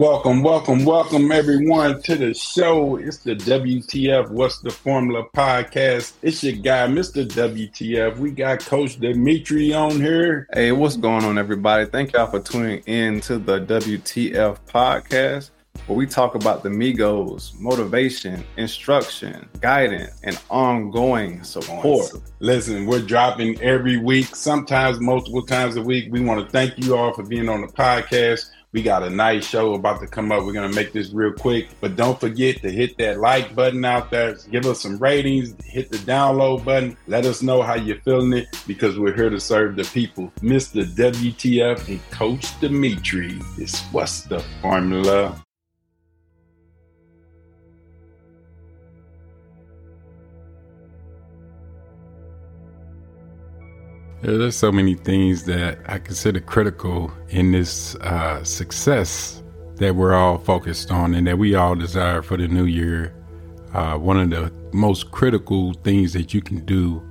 Welcome, welcome, welcome everyone to the show. It's the WTF What's the Formula podcast. It's your guy, Mr. WTF. We got Coach Dimitri on here. Hey, what's going on, everybody? Thank y'all for tuning in to the WTF podcast, where we talk about the Migos, motivation, instruction, guidance, and ongoing support. Listen, we're dropping every week, sometimes multiple times a week. We want to thank you all for being on the podcast. We got a nice show about to come up. We're going to make this real quick, but don't forget to hit that like button out there. Give us some ratings, hit the download button. Let us know how you're feeling it because we're here to serve the people. Mr. WTF and Coach Dimitri is what's the formula? There's so many things that I consider critical in this uh, success that we're all focused on and that we all desire for the new year. Uh, one of the most critical things that you can do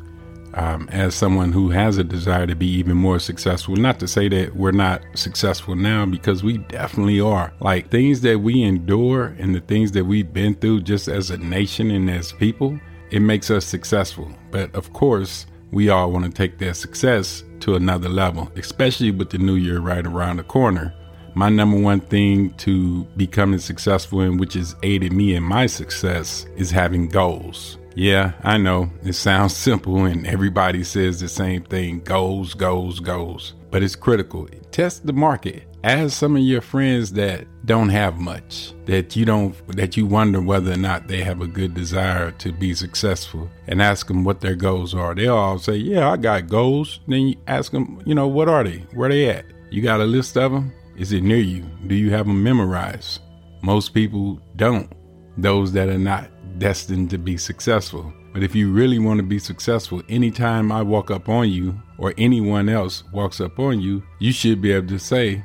um, as someone who has a desire to be even more successful. Not to say that we're not successful now, because we definitely are. Like things that we endure and the things that we've been through just as a nation and as people, it makes us successful. But of course, we all want to take their success to another level, especially with the new year right around the corner. My number one thing to becoming successful in, which has aided me in my success, is having goals. Yeah, I know it sounds simple and everybody says the same thing goals, goals, goals. But it's critical. Test the market. Ask some of your friends that don't have much, that you don't, that you wonder whether or not they have a good desire to be successful, and ask them what their goals are. They'll all say, "Yeah, I got goals." Then you ask them, you know, what are they? Where they at? You got a list of them? Is it near you? Do you have them memorized? Most people don't. Those that are not destined to be successful. But if you really want to be successful, anytime I walk up on you or anyone else walks up on you, you should be able to say,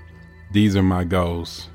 these are my goals.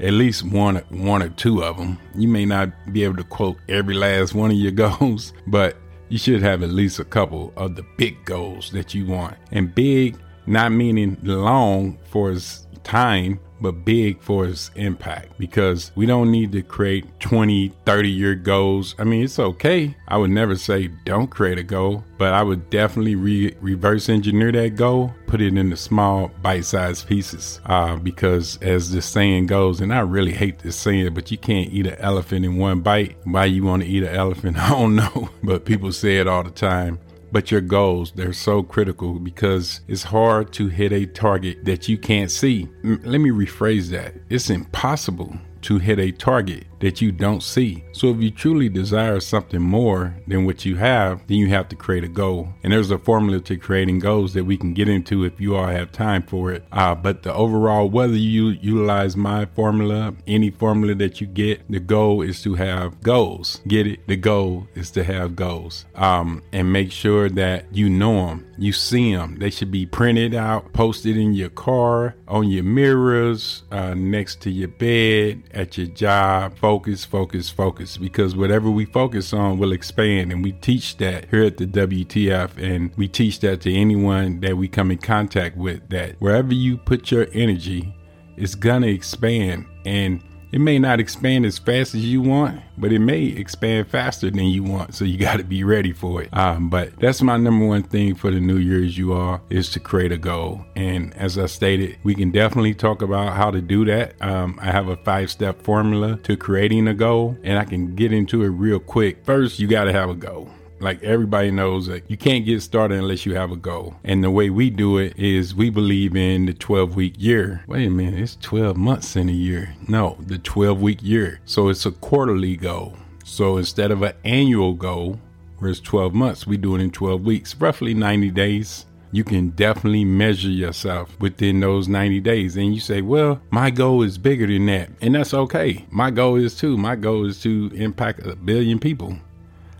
At least one, one or two of them. You may not be able to quote every last one of your goals, but you should have at least a couple of the big goals that you want. And big, not meaning long for its time, but big for its impact because we don't need to create 20, 30 year goals. I mean, it's okay. I would never say don't create a goal, but I would definitely re- reverse engineer that goal, put it into small bite sized pieces. Uh, because as the saying goes, and I really hate this saying, but you can't eat an elephant in one bite. Why you want to eat an elephant? I don't know, but people say it all the time but your goals they're so critical because it's hard to hit a target that you can't see. Let me rephrase that. It's impossible to hit a target that you don't see. So if you truly desire something more than what you have, then you have to create a goal. And there's a formula to creating goals that we can get into if you all have time for it. Uh, but the overall, whether you utilize my formula, any formula that you get, the goal is to have goals. Get it? The goal is to have goals. Um, and make sure that you know them, you see them. They should be printed out, posted in your car, on your mirrors, uh, next to your bed, at your job focus, focus, focus, because whatever we focus on will expand. And we teach that here at the WTF, and we teach that to anyone that we come in contact with that wherever you put your energy, it's gonna expand. And it may not expand as fast as you want, but it may expand faster than you want. So you got to be ready for it. Um, but that's my number one thing for the new year's you all is to create a goal. And as I stated, we can definitely talk about how to do that. Um, I have a five step formula to creating a goal, and I can get into it real quick. First, you got to have a goal. Like everybody knows that you can't get started unless you have a goal. And the way we do it is we believe in the 12 week year. Wait a minute, it's 12 months in a year. No, the 12 week year. So it's a quarterly goal. So instead of an annual goal, where it's 12 months, we do it in 12 weeks, roughly 90 days you can definitely measure yourself within those 90 days. And you say, well, my goal is bigger than that. And that's okay. My goal is too. My goal is to impact a billion people.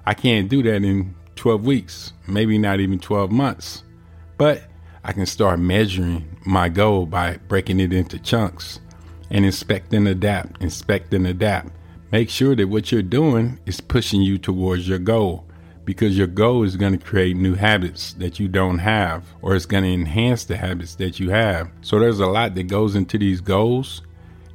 I can't do that in 12 weeks, maybe not even 12 months. But I can start measuring my goal by breaking it into chunks and inspect and adapt, inspect and adapt. Make sure that what you're doing is pushing you towards your goal because your goal is going to create new habits that you don't have or it's going to enhance the habits that you have. So there's a lot that goes into these goals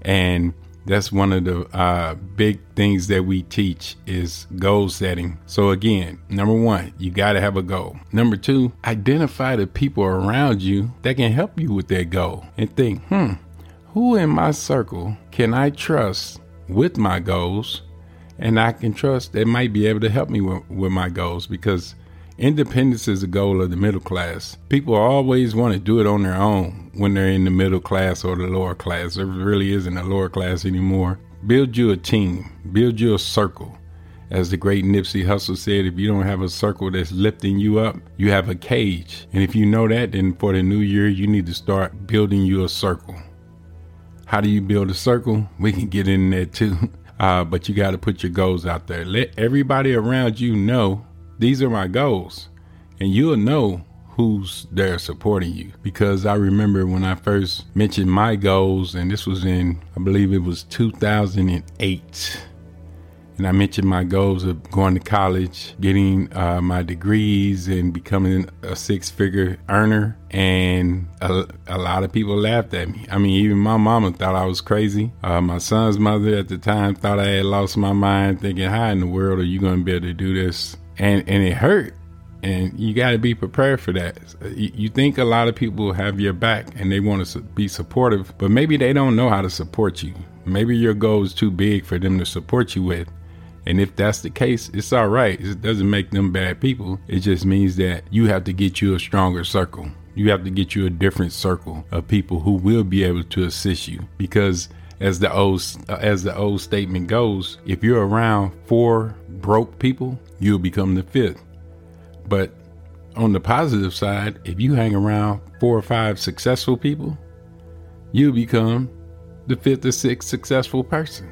And that's one of the uh, big things that we teach is goal setting. So again, number one, you got to have a goal. Number two, identify the people around you that can help you with that goal and think, hmm, who in my circle can I trust with my goals and I can trust that might be able to help me with, with my goals because Independence is a goal of the middle class. People always want to do it on their own when they're in the middle class or the lower class. There really isn't a lower class anymore. Build you a team, build you a circle. As the great Nipsey Hussle said, if you don't have a circle that's lifting you up, you have a cage. And if you know that, then for the new year, you need to start building you a circle. How do you build a circle? We can get in there too. Uh, but you got to put your goals out there. Let everybody around you know these are my goals. And you'll know who's there supporting you. Because I remember when I first mentioned my goals, and this was in, I believe it was 2008 and I mentioned my goals of going to college, getting uh, my degrees, and becoming a six figure earner. And a, a, lot of people laughed at me. I mean, even my mama thought I was crazy. Uh, my son's mother at the time thought I had lost my mind, thinking, How in the world are you going to be able to do this? And, and it hurt. And you got to be prepared for that. You, think a lot of people have your back and they want to be supportive, but maybe they don't know how to support you. Maybe your goal is too big for them to support you with. And if that's the case, it's all right. It doesn't make them bad people. It just means that you have to get you a stronger circle. You have to get you a different circle of people who will be able to assist you because as the old as the old statement goes, if you're around four broke people, you'll become the fifth. But on the positive side, if you hang around four or five successful people, you'll become the fifth or sixth successful person.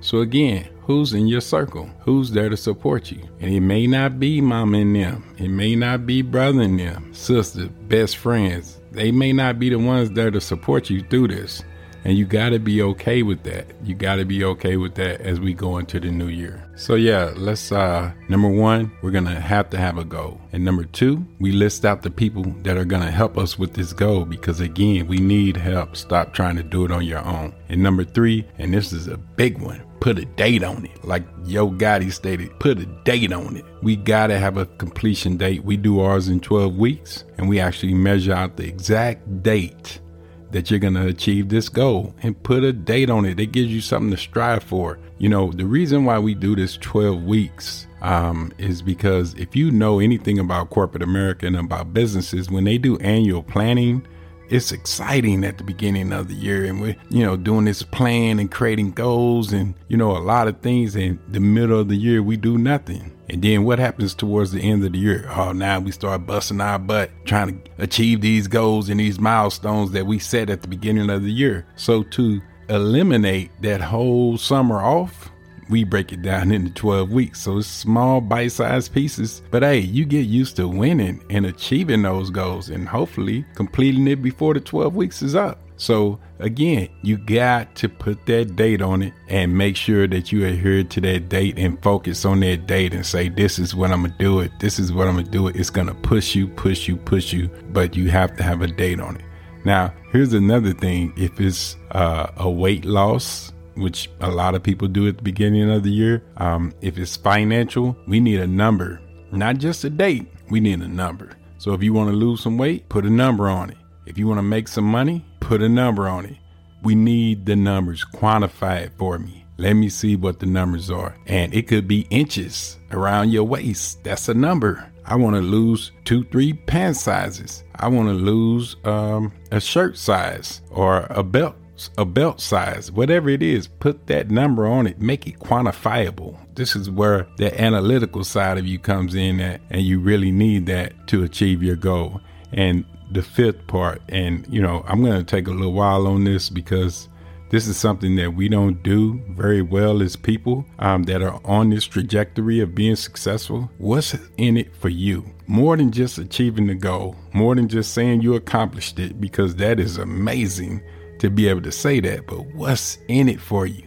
So again, who's in your circle, who's there to support you. And it may not be mom and them, it may not be brother and them, sister, best friends. They may not be the ones there to support you through this. And you got to be okay with that. You got to be okay with that as we go into the new year. So, yeah, let's, uh, number one, we're going to have to have a goal. And number two, we list out the people that are going to help us with this goal because, again, we need help. Stop trying to do it on your own. And number three, and this is a big one, put a date on it. Like Yo Gotti stated, put a date on it. We gotta have a completion date. We do ours in 12 weeks and we actually measure out the exact date that you're gonna achieve this goal and put a date on it. It gives you something to strive for. You know, the reason why we do this 12 weeks um, is because if you know anything about corporate America and about businesses, when they do annual planning, it's exciting at the beginning of the year and we're you know doing this plan and creating goals and you know a lot of things in the middle of the year we do nothing. And then what happens towards the end of the year? Oh now we start busting our butt trying to achieve these goals and these milestones that we set at the beginning of the year. So to eliminate that whole summer off we break it down into 12 weeks. So it's small, bite sized pieces. But hey, you get used to winning and achieving those goals and hopefully completing it before the 12 weeks is up. So again, you got to put that date on it and make sure that you adhere to that date and focus on that date and say, this is what I'm to do it. This is what I'm to do it. It's to push you, push you, push you, but you have to have a date on it. Now, here's another thing. If it's uh, a weight loss, which a lot of people do at the beginning of the year. Um, if it's financial, we need a number, not just a date. We need a number. So if you want to lose some weight, put a number on it. If you want to make some money, put a number on it. We need the numbers. Quantify it for me. Let me see what the numbers are. And it could be inches around your waist. That's a number. I want to lose two, three pant sizes. I want to lose um, a shirt size or a belt a belt size, whatever it is, put that number on it, make it quantifiable. This is where the analytical side of you comes in at, and you really need that to achieve your goal. And the fifth part, and you know, I'm going to take a little while on this because this is something that we don't do very well as people um, that are on this trajectory of being successful. What's in it for you? More than just achieving the goal, more than just saying you accomplished it, because that is amazing to be able to say that, but what's in it for you?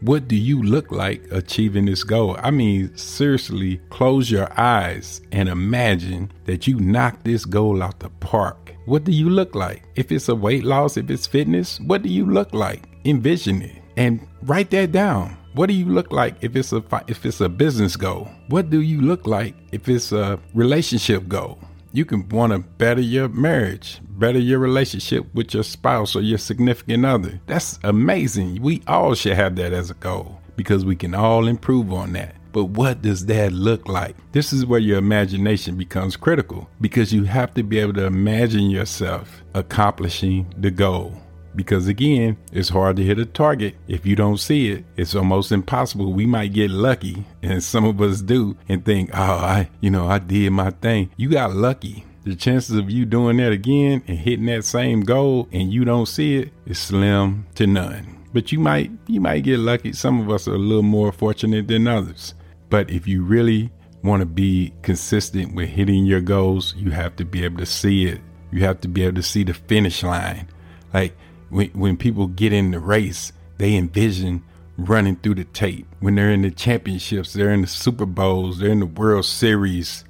What do you look like achieving this goal? I mean, seriously, close your eyes and imagine that you knock this goal out the park. What do you look like? If it's a weight loss, if it's fitness, what do you look like? envision it and write that down. What do you look like if it's a if it's a business goal? What do you look like if it's a relationship goal? You can want to better your marriage, better your relationship with your spouse or your significant other. That's amazing. We all should have that as a goal because we can all improve on that. But what does that look like? This is where your imagination becomes critical because you have to be able to imagine yourself accomplishing the goal. Because again, it's hard to hit a target if you don't see it. It's almost impossible. We might get lucky, and some of us do, and think, oh, I, you know, I did my thing. You got lucky. The chances of you doing that again and hitting that same goal and you don't see it is slim to none. But you might you might get lucky. Some of us are a little more fortunate than others. But if you really want to be consistent with hitting your goals, you have to be able to see it. You have to be able to see the finish line. Like when, when people get in the race, they envision running through the tape. When they're in the championships, they're in the Super Bowls, they're in the World Series,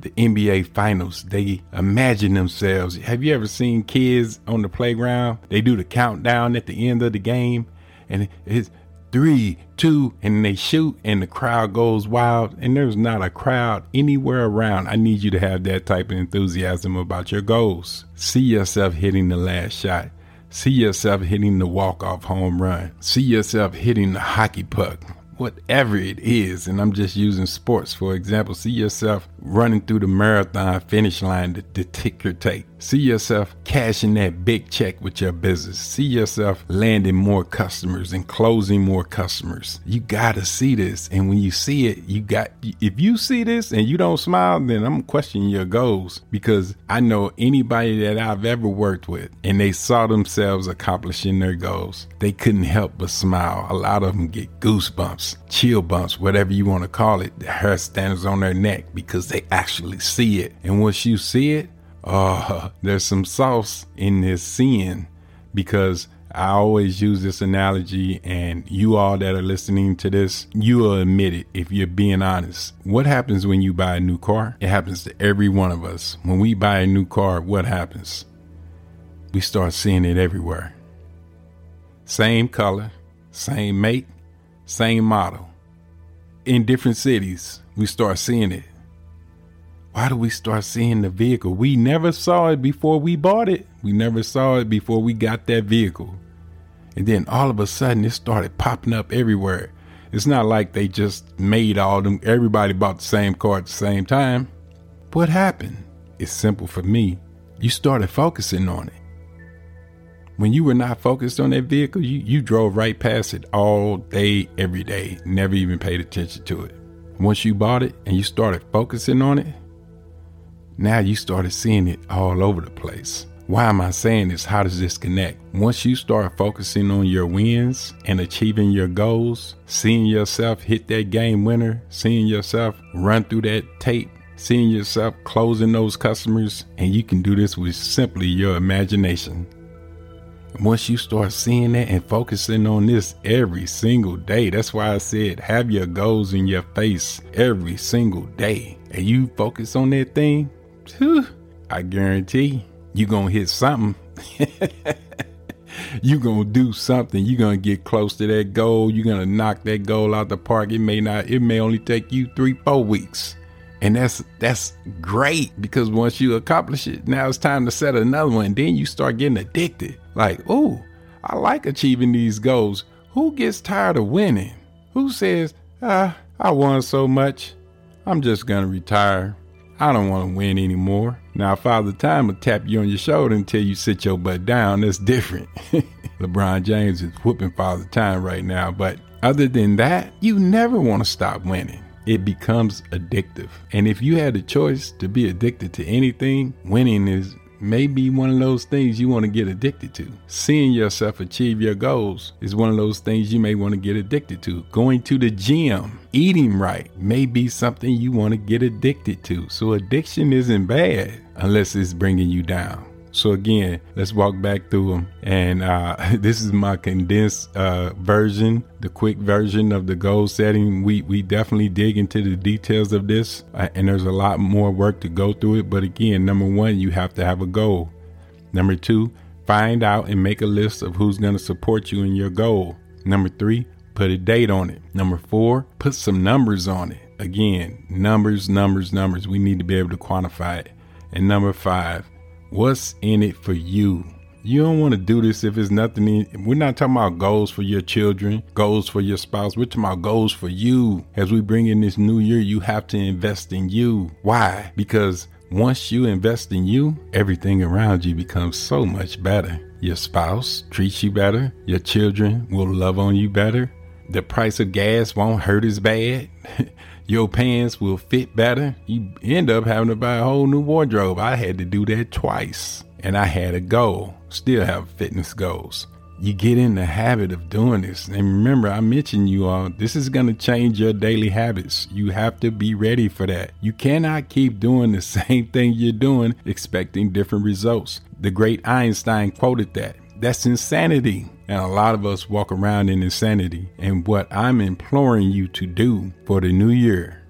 the NBA Finals, they imagine themselves. Have you ever seen kids on the playground? They do the countdown at the end of the game, and it's three, two, and they shoot, and the crowd goes wild, and there's not a crowd anywhere around. I need you to have that type of enthusiasm about your goals. See yourself hitting the last shot. See yourself hitting the walk-off home run. See yourself hitting the hockey puck. Whatever it is, and I'm just using sports for example. See yourself running through the marathon finish line to, to your tape. See yourself cashing that big check with your business. See yourself landing more customers and closing more customers. You got to see this. And when you see it, you got, if you see this and you don't smile, then I'm questioning your goals because I know anybody that I've ever worked with and they saw themselves accomplishing their goals, they couldn't help but smile. A lot of them get goosebumps, chill bumps, whatever you want to call it. The hair stands on their neck because they actually see it. And once you see it, uh, there's some sauce in this sin because I always use this analogy, and you all that are listening to this, you will admit it if you're being honest. What happens when you buy a new car? It happens to every one of us. When we buy a new car, what happens? We start seeing it everywhere. Same color, same make, same model. In different cities, we start seeing it why do we start seeing the vehicle? We never saw it before we bought it. We never saw it before we got that vehicle. And then all of a sudden it started popping up everywhere. It's not like they just made all them, everybody bought the same car at the same time. What happened? It's simple for me. You started focusing on it. When you were not focused on that vehicle, you, you drove right past it all day, every day, never even paid attention to it. Once you bought it and you started focusing on it, now you started seeing it all over the place. Why am I saying this? How does this connect? Once you start focusing on your wins and achieving your goals, seeing yourself hit that game winner, seeing yourself run through that tape, seeing yourself closing those customers, and you can do this with simply your imagination. Once you start seeing that and focusing on this every single day, that's why I said have your goals in your face every single day, and you focus on that thing, whew, I guarantee you're gonna hit something. you're gonna do something. You're gonna get close to that goal. You're gonna knock that goal out the park. It may not, it may only take you three, four weeks. And that's that's great because once you accomplish it, now it's time to set another one. Then you start getting addicted. Like, oh, I like achieving these goals. Who gets tired of winning? Who says, ah, I won so much, I'm just gonna retire. I don't want to win anymore. Now, Father Time will tap you on your shoulder until you sit your butt down. That's different. LeBron James is whooping Father Time right now. But other than that, you never want to stop winning. It becomes addictive. And if you had the choice to be addicted to anything, winning is may be one of those things you want to get addicted to. Seeing yourself achieve your goals is one of those things you may want to get addicted to. Going to the gym, eating right may be something you want to get addicted to. So addiction isn't bad unless it's bringing you down. So again, let's walk back through them. And uh, this is my condensed uh, version, the quick version of the goal setting. We we definitely dig into the details of this, uh, and there's a lot more work to go through it. But again, number one, you have to have a goal. Number two, Find out and make a list of who's going to support you in your goal. Number three, put a date on it. Number four, put some numbers on it. Again, numbers, numbers, numbers. We need to be able to quantify it. And number five, what's in it for you? You don't want to do this if it's nothing. In, we're not talking about goals for your children, goals for your spouse. We're talking about goals for you. As we bring in this new year, you have to invest in you. Why? Because once you invest in you, everything around you becomes so much better. Your spouse treats you better. Your children will love on you better. The price of gas won't hurt as bad. Your pants will fit better. You end up having to buy a whole new wardrobe. I had to do that twice. And I had a goal still have fitness goals. You get in the habit of doing this. And remember, I mentioned you all, this is going to change your daily habits. You have to be ready for that. You cannot keep doing the same thing you're doing, expecting different results. The great Einstein quoted that. That's insanity. And a lot of us walk around in insanity. And what I'm imploring you to do for the new year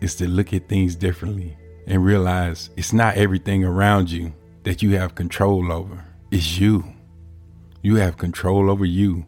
is to look at things differently and realize it's not everything around you that you have control over. It's you. You have control over you.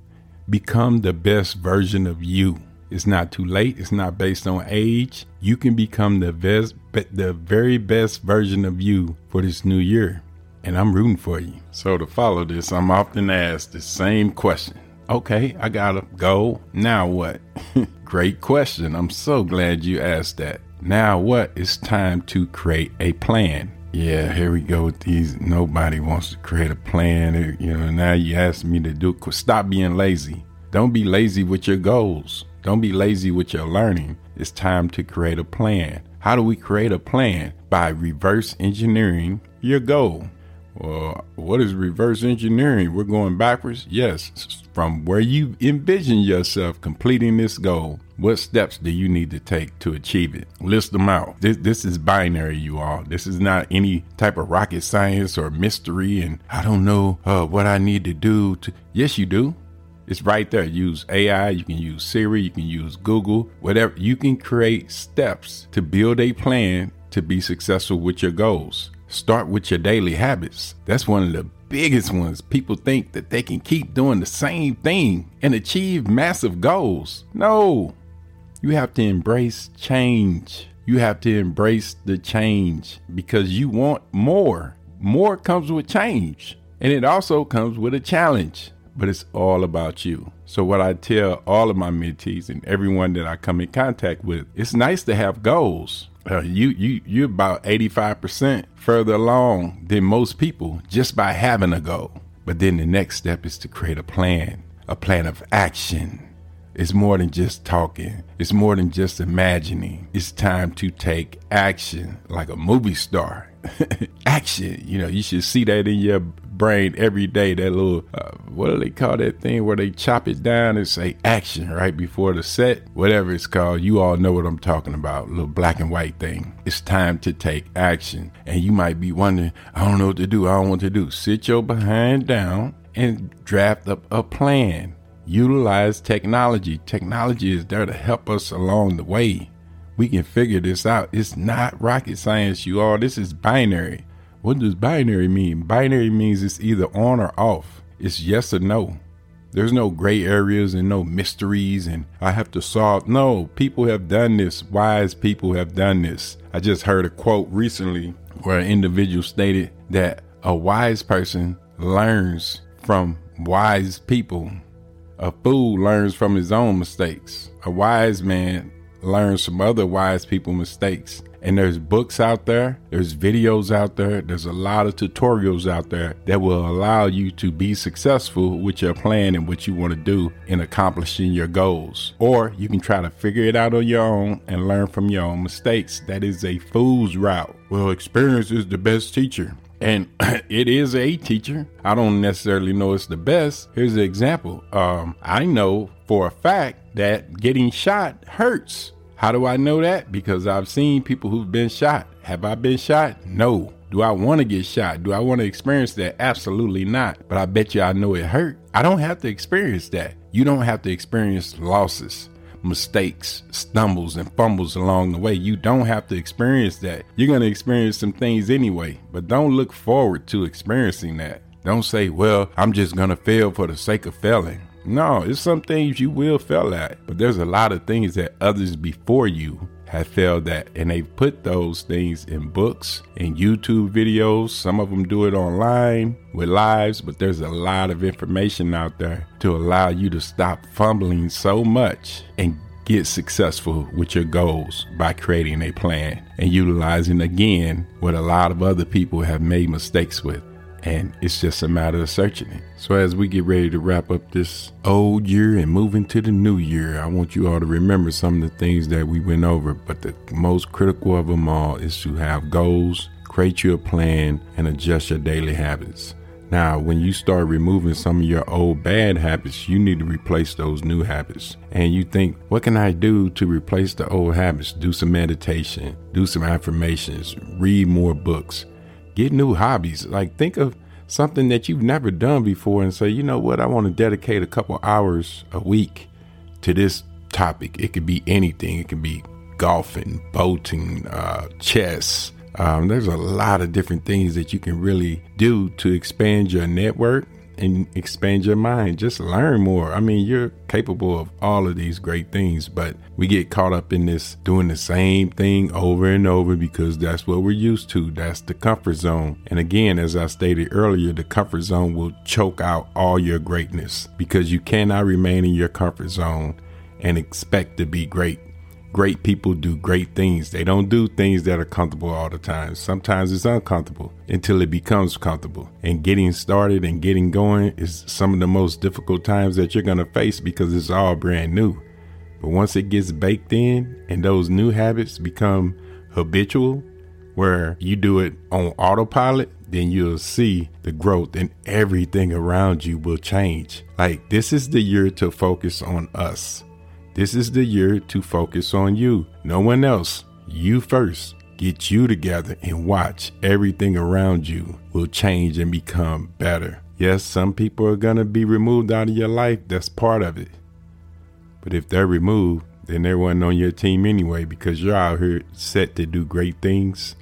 Become the best version of you. It's not too late. It's not based on age. You can become the best, the very best version of you for this new year. And I'm rooting for you. So to follow this, I'm often asked the same question. Okay, I got a goal. Now what? Great question. I'm so glad you asked that. Now what? It's time to create a plan. Yeah, here we go with these. Nobody wants to create a plan. You know, now you ask me to do. Stop being lazy. Don't be lazy with your goals. Don't be lazy with your learning. It's time to create a plan. How do we create a plan? By reverse engineering your goal. Well, what is reverse engineering? We're going backwards? Yes, from where you envision yourself completing this goal. What steps do you need to take to achieve it? List them out. This, this is binary, you all. This is not any type of rocket science or mystery, and I don't know uh, what I need to do to. Yes, you do. It's right there. Use AI, you can use Siri, you can use Google, whatever. You can create steps to build a plan to be successful with your goals. Start with your daily habits. That's one of the biggest ones. People think that they can keep doing the same thing and achieve massive goals. No, you have to embrace change. You have to embrace the change because you want more. More comes with change, and it also comes with a challenge, but it's all about you. So, what I tell all of my mentees and everyone that I come in contact with, it's nice to have goals uh, you you you're about 85% further along than most people just by having a goal. But then the next step is to create a plan, a plan of action. It's more than just talking. It's more than just imagining. It's time to take action like a movie star. action, you know, you should see that in your brain every day. That little, uh, what do they call that thing where they chop it down and say action right before the set? Whatever it's called. You all know what I'm talking about. Little black and white thing. It's time to take action. And you might be wondering, I don't know what to do. I don't want to do. Sit your behind down and draft up a plan. Utilize technology. Technology is there to help us along the way. We can figure this out. It's not rocket science, you all. This is binary. What does binary mean? Binary means it's either on or off. It's yes or no. There's no gray areas and no mysteries, and I have to solve. No, people have done this. Wise people have done this. I just heard a quote recently where an individual stated that a wise person learns from wise people. A fool learns from his own mistakes. A wise man learns from other wise people mistakes. And there's books out there, there's videos out there, there's a lot of tutorials out there that will allow you to be successful with your plan and what you want to do in accomplishing your goals. Or you can try to figure it out on your own and learn from your own mistakes. That is a fool's route. Well, experience is the best teacher. And it is a teacher. I don't necessarily know it's the best. Here's an example. Um, I know for a fact that getting shot hurts. How do I know that? Because I've seen people who've been shot. Have I been shot? No. Do I want to get shot? Do I want to experience that? Absolutely not. But I bet you I know it hurt. I don't have to experience that. You don't have to experience losses, mistakes, stumbles, and fumbles along the way. You don't have to experience that. You're going to experience some things anyway, but don't look forward to experiencing that. Don't say, well, I'm just going to fail for the sake of failing. No, it's some things you will fail at, but there's a lot of things that others before you have failed at, and they've put those things in books and YouTube videos. Some of them do it online with lives, but there's a lot of information out there to allow you to stop fumbling so much and get successful with your goals by creating a plan and utilizing again what a lot of other people have made mistakes with and it's just a matter of searching it. So, as we get ready to wrap up this old year and move into the new year, I want you all to remember some of the things that we went over. But the most critical of them all is to have goals, create your plan, and adjust your daily habits. Now, when you start removing some of your old bad habits, you need to replace those new habits. And you think, what can I do to replace the old habits? Do some meditation, do some affirmations, read more books get new hobbies. Like think of something that you've never done before and say, you know what, I want to dedicate a couple hours a week to this topic. It could be anything. It could be golfing, boating, uh, chess. Um, there's a lot of different things that you can really do to expand your network and expand your mind. Just learn more. I mean, you're capable of all of these great things, but we get caught up in this doing the same thing over and over because that's what we're used to. That's the comfort zone. And again, as I stated earlier, the comfort zone will choke out all your greatness because you cannot remain in your comfort zone and expect to be great great people do great things. They don't do things that are comfortable all the time. Sometimes it's uncomfortable until it becomes comfortable. And getting started and getting going is some of the most difficult times that you're going to face because it's all brand new. But once it gets baked in and those new habits become habitual, where you do it on autopilot, then you'll see the growth and everything around you will change. Like, this is the year to focus on us. This is the year to focus on you, no one else. You first. Get you together and watch everything around you will change and become better. Yes, some people are going to be removed out of your life. That's part of it. But if they're removed, then they weren't on your team anyway because you're out here set to do great things.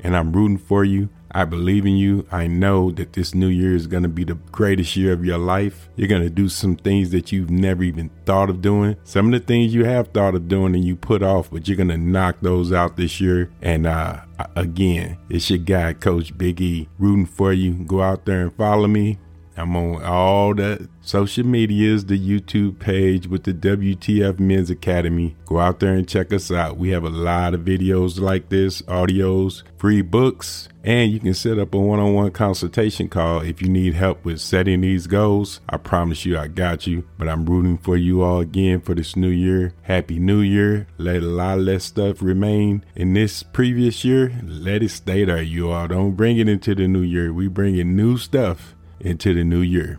And I'm rooting for you. I believe in you. I know that this new year is going to be the greatest year of your life. You're going to do some things that you've never even thought of doing. Some of the things you have thought of doing and you put off, but you're going to knock those out this year. And uh, again, it's your guy, Coach Big E, rooting for you. Go out there and follow me. I'm on all the social medias, the YouTube page with the WTF Men's Academy. Go out there and check us out. We have a lot of videos like this, audios, free books, and you can set up a one on one consultation call if you need help with setting these goals. I promise you, I got you. But I'm rooting for you all again for this new year. Happy New Year. Let a lot less stuff remain in this previous year. Let it stay there, you all. Don't bring it into the new year. We bring in new stuff into the new year.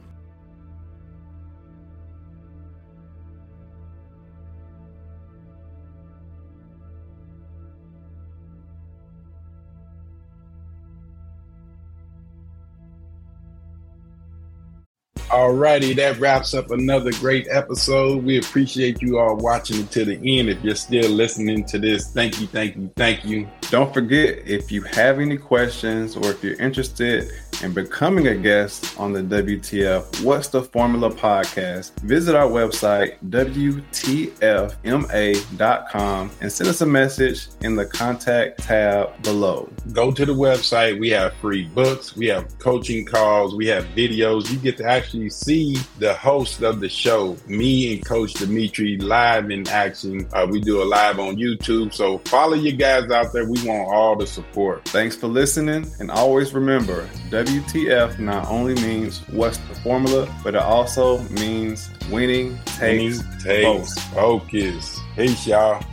Alrighty, that wraps up another great episode. We appreciate you all watching to the end. If you're still listening to this, thank you, thank you, thank you. Don't forget if you have any questions or if you're interested in becoming a guest on the WTF What's the Formula podcast, visit our website, WTFMA.com, and send us a message in the contact tab below. Go to the website. We have free books, we have coaching calls, we have videos. You get to actually see the host of the show, me and Coach Dimitri, live in action. Uh, we do a live on YouTube. So follow you guys out there. We want all the support. Thanks for listening. And always remember, WTF not only means what's the formula, but it also means winning takes, winning takes focus. Peace, y'all.